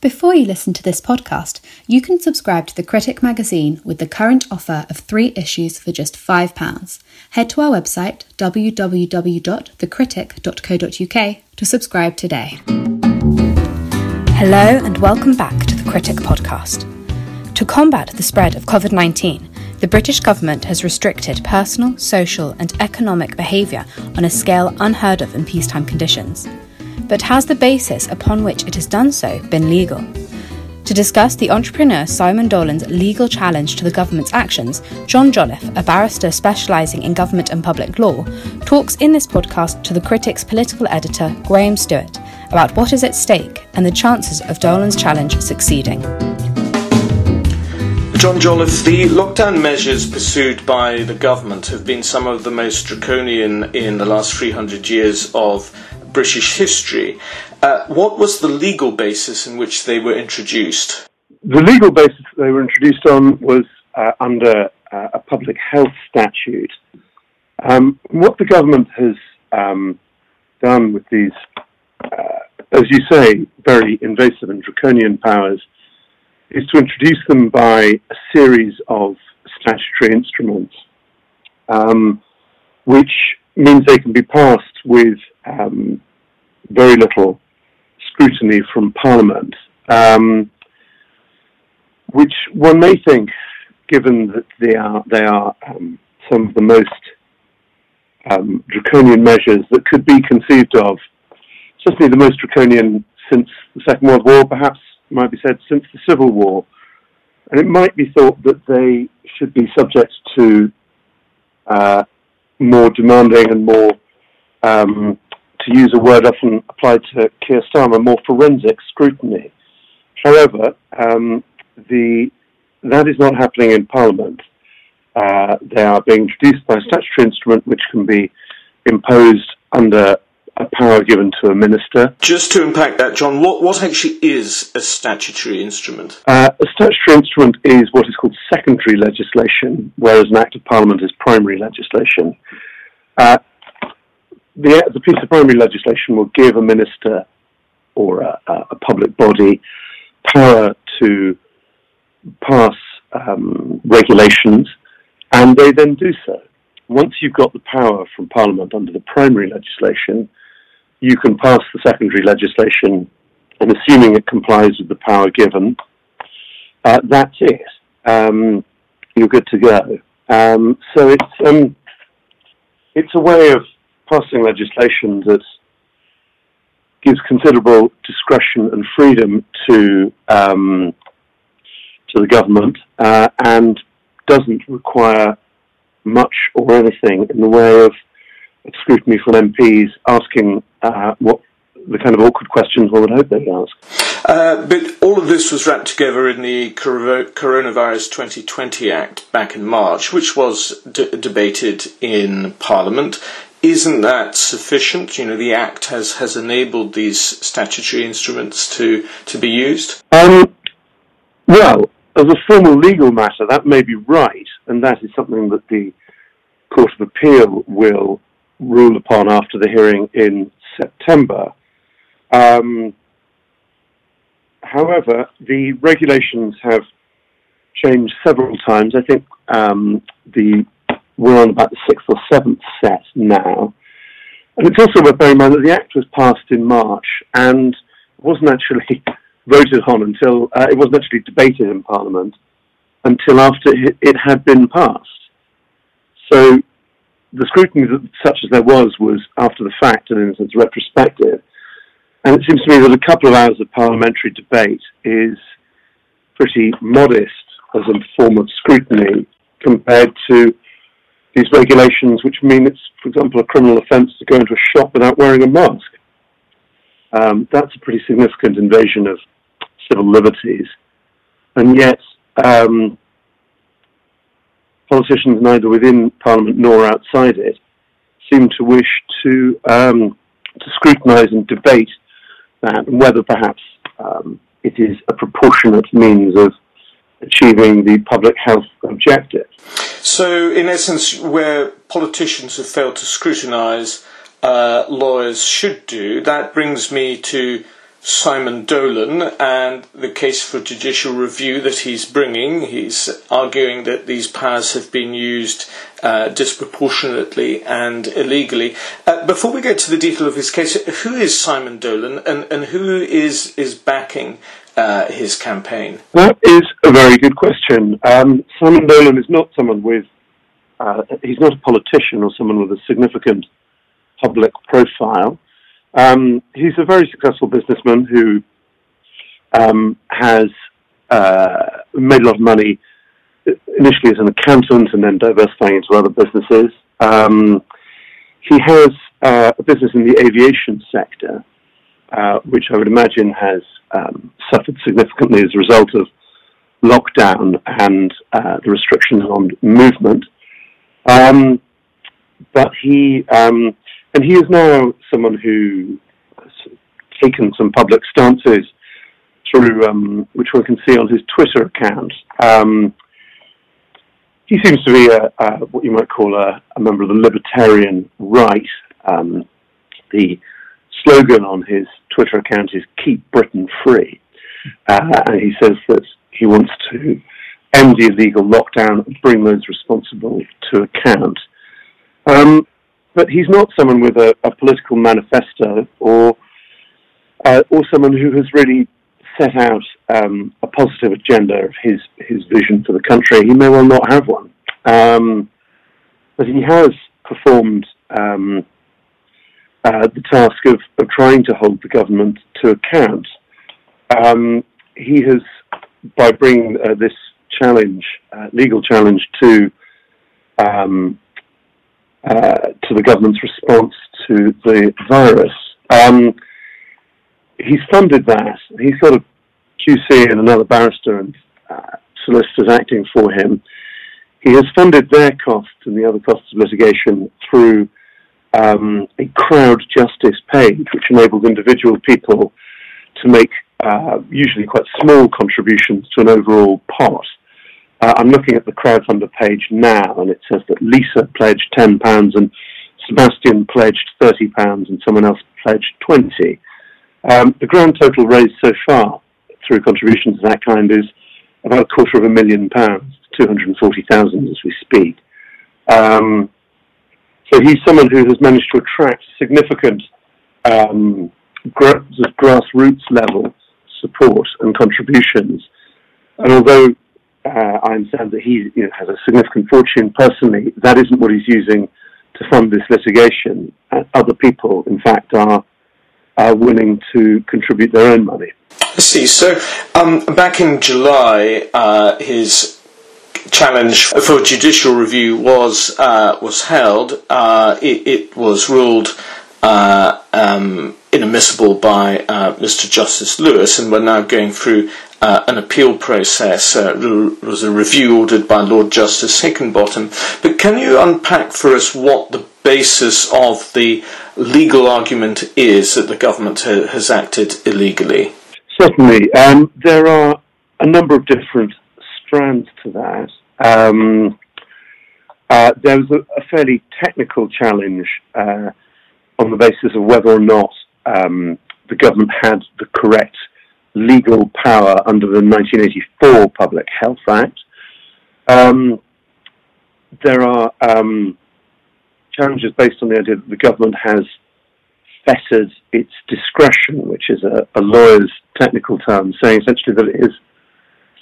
Before you listen to this podcast, you can subscribe to The Critic magazine with the current offer of three issues for just £5. Head to our website www.thecritic.co.uk to subscribe today. Hello, and welcome back to The Critic podcast. To combat the spread of COVID 19, the British government has restricted personal, social, and economic behaviour on a scale unheard of in peacetime conditions but has the basis upon which it has done so been legal? To discuss the entrepreneur Simon Dolan's legal challenge to the government's actions, John Jolliffe, a barrister specialising in government and public law, talks in this podcast to the Critic's political editor, Graham Stewart, about what is at stake and the chances of Dolan's challenge succeeding. John Jolliffe, the lockdown measures pursued by the government have been some of the most draconian in the last 300 years of British history. Uh, what was the legal basis in which they were introduced? The legal basis they were introduced on was uh, under uh, a public health statute. Um, what the government has um, done with these, uh, as you say, very invasive and draconian powers is to introduce them by a series of statutory instruments, um, which means they can be passed with um, very little scrutiny from Parliament, um, which one may think, given that they are they are um, some of the most um, draconian measures that could be conceived of, certainly the most draconian since the Second World War, perhaps might be said since the Civil War, and it might be thought that they should be subject to uh, more demanding and more um, to use a word often applied to Keir Starmer, more forensic scrutiny. However, um, the, that is not happening in Parliament. Uh, they are being introduced by a statutory instrument which can be imposed under a power given to a minister. Just to unpack that, John, what, what actually is a statutory instrument? Uh, a statutory instrument is what is called secondary legislation, whereas an Act of Parliament is primary legislation. Uh, the, the piece of primary legislation will give a minister or a, a public body power to pass um, regulations, and they then do so. Once you've got the power from Parliament under the primary legislation, you can pass the secondary legislation, and assuming it complies with the power given, uh, that's it. Um, you're good to go. Um, so it's um, it's a way of passing legislation that gives considerable discretion and freedom to um, to the government uh, and doesn't require much or anything in the way of scrutiny from MPs asking uh, what the kind of awkward questions one would hope they'd ask. Uh, but all of this was wrapped together in the Coronavirus 2020 Act back in March, which was debated in Parliament isn't that sufficient? You know, the Act has, has enabled these statutory instruments to, to be used? Um, well, as a formal legal matter, that may be right, and that is something that the Court of Appeal will rule upon after the hearing in September. Um, however, the regulations have changed several times. I think um, the we're on about the sixth or seventh set now. And it's also worth bearing in mind that the Act was passed in March and wasn't actually voted on until uh, it wasn't actually debated in Parliament until after it had been passed. So the scrutiny, such as there was, was after the fact and in a sense retrospective. And it seems to me that a couple of hours of parliamentary debate is pretty modest as a form of scrutiny compared to these regulations, which mean it's, for example, a criminal offence to go into a shop without wearing a mask. Um, that's a pretty significant invasion of civil liberties. And yet, um, politicians, neither within Parliament nor outside it, seem to wish to, um, to scrutinise and debate that, and whether perhaps um, it is a proportionate means of achieving the public health objective. So, in essence, where politicians have failed to scrutinise, uh, lawyers should do. That brings me to Simon Dolan and the case for judicial review that he's bringing. He's arguing that these powers have been used uh, disproportionately and illegally. Uh, before we get to the detail of his case, who is Simon Dolan and, and who is, is backing uh, his campaign? That is a very good question. Um, Simon Dolan is not someone with, uh, he's not a politician or someone with a significant public profile. Um, he's a very successful businessman who um, has uh, made a lot of money initially as an accountant and then diversifying into other businesses. Um, he has uh, a business in the aviation sector, uh, which I would imagine has um, suffered significantly as a result of lockdown and uh, the restrictions on movement. Um, but he um, and he is now someone who has taken some public stances through, um, which one can see on his Twitter account. Um, he seems to be a, a, what you might call a, a, member of the libertarian right. Um, the slogan on his Twitter account is "Keep Britain Free," uh, and he says that he wants to end the illegal lockdown and bring those responsible to account. Um, but he's not someone with a, a political manifesto or uh, or someone who has really set out um, a positive agenda of his his vision for the country. He may well not have one, um, but he has performed um, uh, the task of, of trying to hold the government to account. Um, he has, by bringing uh, this challenge, uh, legal challenge to um, uh, to the government's response to the virus. Um, he's funded that. He's got a QC and another barrister and uh, solicitors acting for him. He has funded their costs and the other costs of litigation through um, a crowd justice page, which enables individual people to make uh, usually quite small contributions to an overall pot. Uh, I'm looking at the crowdfunder page now, and it says that Lisa pledged £10 and Sebastian pledged £30 and someone else pledged 20 um, The grand total raised so far through contributions of that kind is about a quarter of a million pounds, 240,000 as we speak. Um, so he's someone who has managed to attract significant um, gra- grassroots level support and contributions. And although uh, I understand that he you know, has a significant fortune personally. That isn't what he's using to fund this litigation. Uh, other people, in fact, are are willing to contribute their own money. I see. So, um, back in July, uh, his challenge for judicial review was uh, was held. Uh, it, it, was ruled uh, um, inadmissible by uh, Mr. Justice Lewis, and we're now going through uh, an appeal process. Uh, there was a review ordered by Lord Justice Hickinbottom. But can you unpack for us what the basis of the legal argument is that the government ha- has acted illegally? Certainly. Um, there are a number of different strands to that. Um, uh, there was a, a, fairly technical challenge uh, on the basis of whether or not um, the government had the correct legal power under the 1984 Public Health Act. Um, there are um, challenges based on the idea that the government has fettered its discretion, which is a, a lawyer's technical term, saying essentially that it has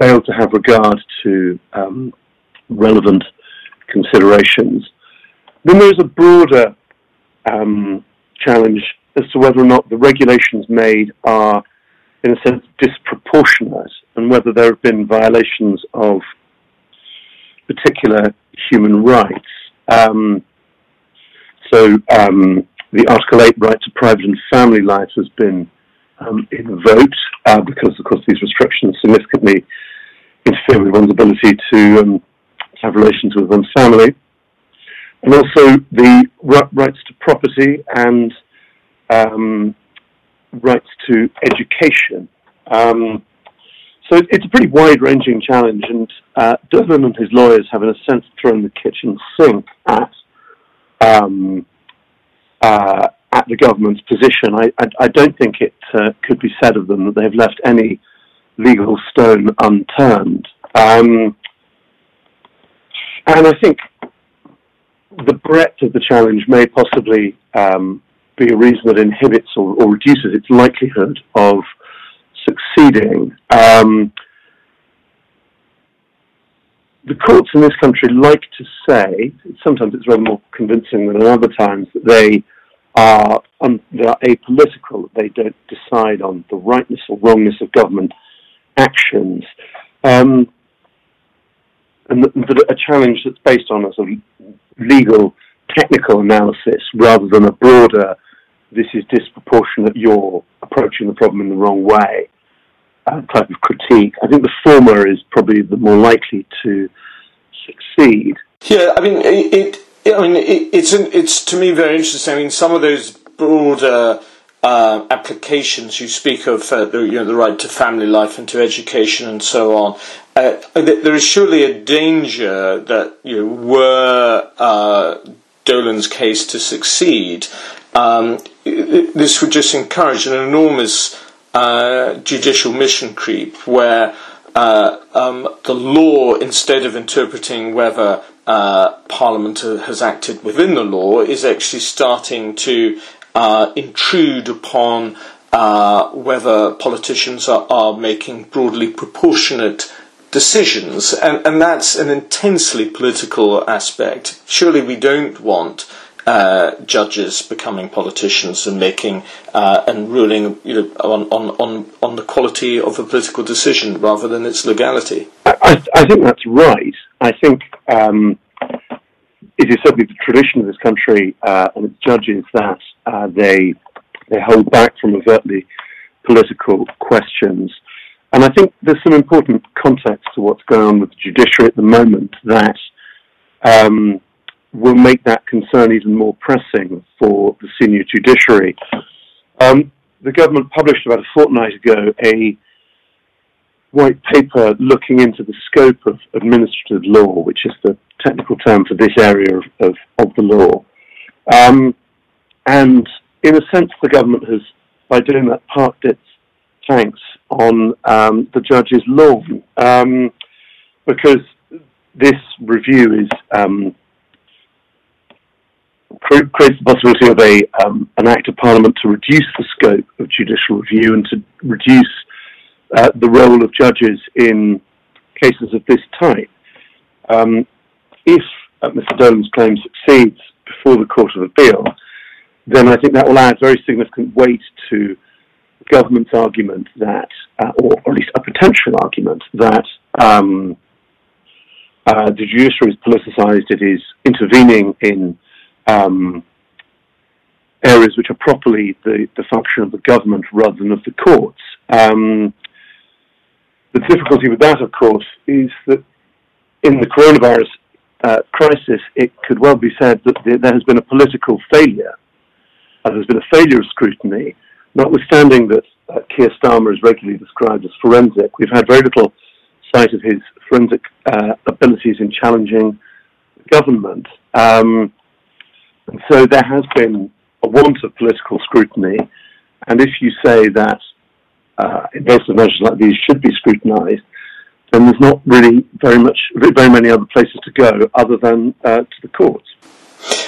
failed to have regard to um, relevant considerations. Then there's a broader um, challenge as to whether or not the regulations made are in a sense, disproportionate, and whether there have been violations of particular human rights. Um, so, um, the Article 8 right to private and family life has been um, invoked uh, because, of course, these restrictions significantly interfere with one's ability to um, have relations with one's family. And also the rights to property and um, rights to education. Um, so it's a pretty wide-ranging challenge, and uh, and his lawyers have, in a sense, thrown the kitchen sink at um, uh, at the government's position. I, I, I don't think it uh, could be said of them that they've left any legal stone unturned. Um, and I think the breadth of the challenge may possibly um, be a reason that inhibits or, or, reduces its likelihood of succeeding. Um, the courts in this country like to say, sometimes it's rather more convincing than other times, that they are, um, they are apolitical, that they don't decide on the rightness or wrongness of government actions. Um, and that, that a challenge that's based on a sort of legal, technical analysis rather than a broader, this is disproportionate, you're approaching the problem in the wrong way uh, type of critique. I think the former is probably the more likely to succeed. Yeah, I mean, it. it I mean, it, it's it's to me very interesting. I mean, some of those broader uh, applications you speak of, uh, the, you know, the right to family life and to education and so on. Uh, there is surely a danger that you know, were uh, Dolan's case to succeed, um, this would just encourage an enormous uh, judicial mission creep where uh, um, the law, instead of interpreting whether uh, Parliament has acted within the law, is actually starting to uh, intrude upon uh, whether politicians are, are, making broadly proportionate decisions. And, and that's an intensely political aspect. Surely we don't want uh, judges becoming politicians and making uh, and ruling you know, on, on, on, on the quality of a political decision rather than its legality. I, I think that's right. I think um, it is certainly the tradition of this country uh, and its judges that uh, they they hold back from overtly political questions. And I think there's some important context to what's going on with the judiciary at the moment that um, will make that concern even more pressing for the senior judiciary. Um, the government published about a fortnight ago a white paper looking into the scope of administrative law, which is the technical term for this area of, of, of the law. Um, and in a sense, the government has, by doing that, parked its tanks on um, the judge's lawn, um, because this review is um, creates the possibility of a an act of parliament to reduce the scope of judicial review and to reduce uh, the role of judges in cases of this type. Um, if uh, Mr. Dolan's claim succeeds before the Court of Appeal, then I think that will add very significant weight to government's argument that, uh, or, at least a potential argument, that um, uh, the judiciary is politicised, it is intervening in um, areas which are properly the, the function of the government rather than of the courts. Um, the difficulty with that, of course, is that in the coronavirus uh, crisis, it could well be said that there has been a political failure. Uh, there's been a failure of scrutiny, notwithstanding that uh, Keir Starmer is regularly described as forensic. We've had very little sight of his forensic uh, abilities in challenging government. Um, and so there has been a want of political scrutiny. And if you say that uh, invasive measures like these should be scrutinised, then there's not really very much, very many other places to go other than uh, to the courts.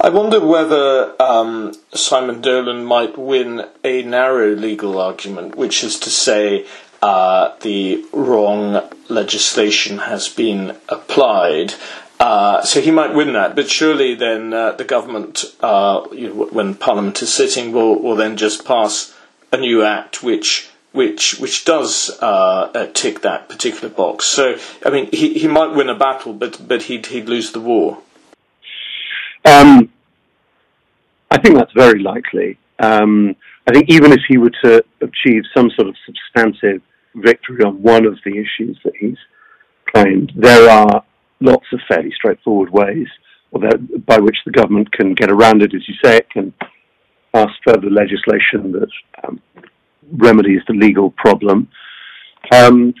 I wonder whether um, Simon Dolan might win a narrow legal argument, which is to say uh, the wrong legislation has been applied. Uh, so he might win that, but surely then uh, the government, uh, you know, when Parliament is sitting, will, will then just pass a new act which which which does uh, uh, tick that particular box. So I mean, he, he might win a battle, but but he'd he'd lose the war. Um, I think that's very likely. Um, I think even if he were to achieve some sort of substantive victory on one of the issues that he's claimed, there are lots of fairly straightforward ways by which the government can get around it. As you say, it can pass further legislation that um, remedies the legal problem. Um,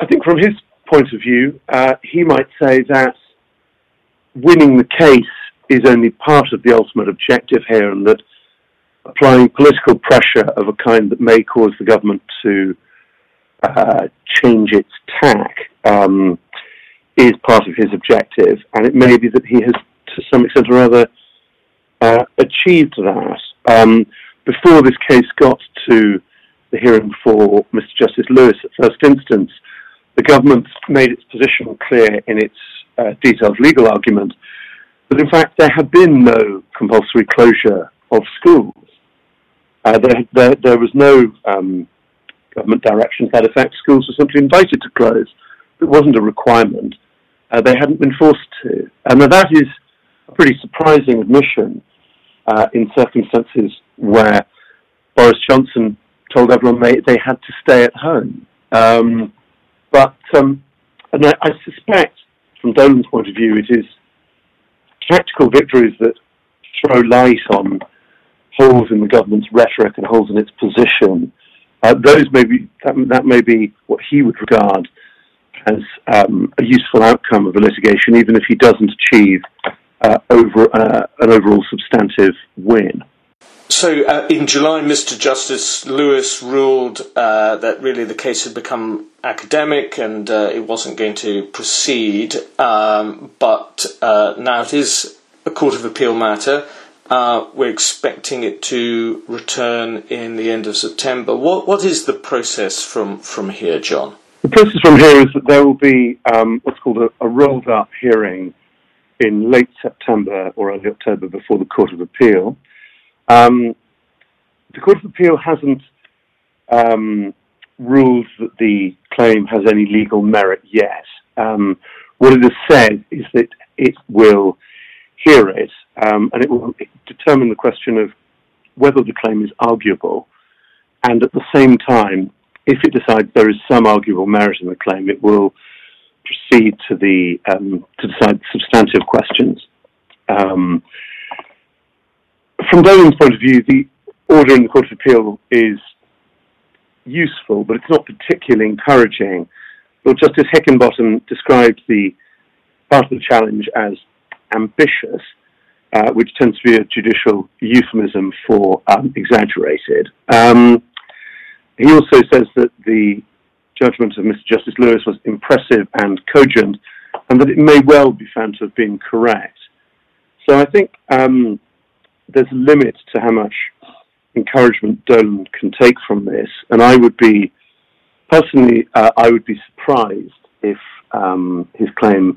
I think from his point of view, uh, he might say that winning the case is only part of the ultimate objective here, and that applying political pressure of a kind that may cause the government to uh, change its tack um, is part of his objective, and it may be that he has, to some extent or other, uh, achieved that. Um, before this case got to the hearing for Mr. Justice Lewis at first instance, the government made its position clear in its uh, detailed legal argument that in fact there had been no compulsory closure of schools. Uh, there, there, there, was no um, government direction to that effect. Schools were simply invited to close. It wasn't a requirement. Uh, they hadn't been forced to. And that is a pretty surprising admission uh, in circumstances where Boris Johnson told everyone they, they had to stay at home. Um, but um, and I, I, suspect, from Dolan's point of view, it is tactical victories that throw light on holes in the government's rhetoric and holes in its position. Uh, those may be that, that, may be what he would regard as um, a useful outcome of the litigation, even if he doesn't achieve uh, over uh, an overall substantive win. So, uh, in July, Mr. Justice Lewis ruled uh, that really the case had become academic and uh, it wasn't going to proceed, um, but now it is a Court of Appeal matter. Uh, we're expecting it to return in the end of September. What what is the process from, from here, John? The process from here is that there will be um, what's called a, a, rolled up hearing in late September or early October before the Court of Appeal. Um, the Court of Appeal hasn't um, ruled that the claim has any legal merit yet. Um, what it has said is that it will hear it, um, and it will determine the question of whether the claim is arguable. And at the same time, if it decides there is some arguable merit in the claim, it will proceed to the um, to decide substantive questions. Um, from Dolan's point of view, the order in the Court of Appeal is useful, but it's not particularly encouraging. Lord Justice Hickinbottom described the part of the challenge as ambitious, uh, which tends to be a judicial euphemism for um, exaggerated. Um, he also says that the judgment of Mr. Justice Lewis was impressive and cogent, and that it may well be found to have been correct. So I think um, there's a limit to how much encouragement Dolan can take from this, and I would be personally, uh, I would be surprised if um, his claim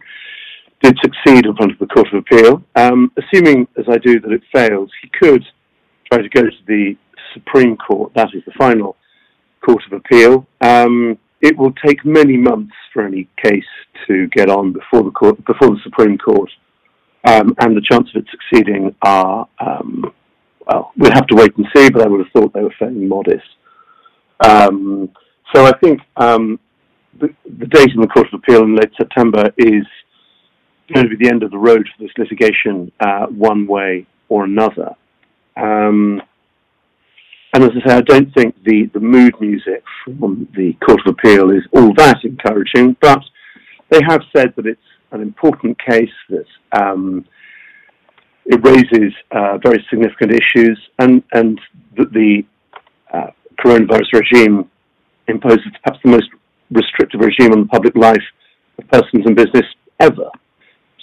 did succeed in front of the Court of Appeal. Um, assuming, as I do, that it fails, he could try to go to the Supreme Court. That is the final Court of Appeal. Um, it will take many months for any case to get on before the court, before the Supreme Court, um, and the chance of it succeeding are um, well, we'll have to wait and see. But I would have thought they were fairly modest. Um, so I think um, the, the date in the Court of Appeal in late September is going to be the end of the road for this litigation, uh, one way or another. Um, and as I say, I don't think the, the mood music from the Court of Appeal is all that encouraging, but they have said that it's an important case, that um, it raises uh, very significant issues, and, and that the uh, coronavirus regime imposes perhaps the most restrictive regime on the public life of persons and business ever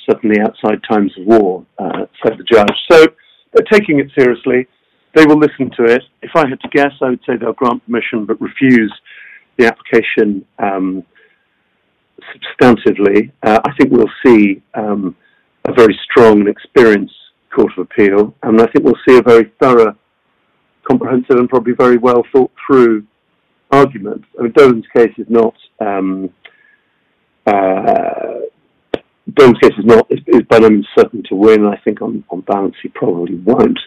certainly outside times of war, uh, said the judge. So they're taking it seriously. They will listen to it. If I had to guess, I would say they'll grant permission but refuse the application um, substantively. Uh, I think we'll see um, a very strong and experienced Court of Appeal, and I think we'll see a very thorough, comprehensive, and probably very well thought through argument. I mean, Dolan's case is not um, uh, Dolan's case is not is, is by no means certain to win. I think on, on balance he probably won't.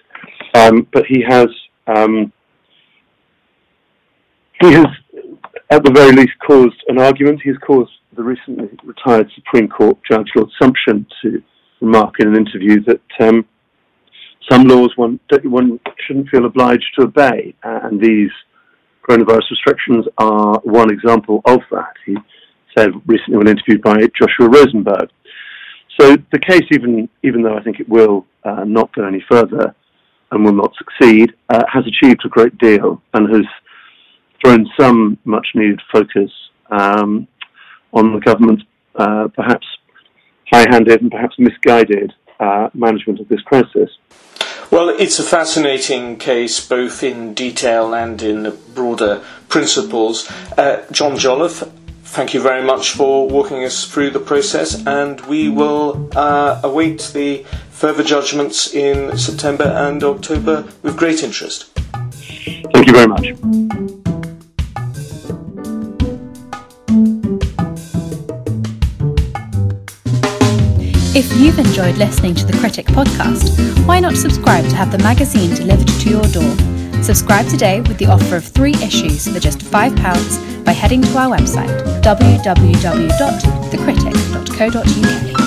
Um, but he has um, he has at the very least caused an argument. He has caused the recently retired Supreme Court Judge Lord Sumption to remark in an interview that um, some laws one one shouldn't feel obliged to obey, and these coronavirus restrictions are one example of that. He said recently when interviewed by Joshua Rozenberg. So the case, even even though I think it will uh, not go any further, and will not succeed, uh, has achieved a great deal and has thrown some much needed focus um, on the government's uh, perhaps high handed and perhaps misguided uh, management of this crisis. Well, it's a fascinating case, both in detail and in broader principles. Uh, John Jolliffe, thank you very much for walking us through the process, and we will uh, await the further judgments in September and October with great interest. Thank you very much. If you've enjoyed listening to the Critic podcast, why not subscribe to have the magazine delivered to your door? Subscribe today with the offer of three issues for just £5 by heading to our website www.thecritic.co.uk.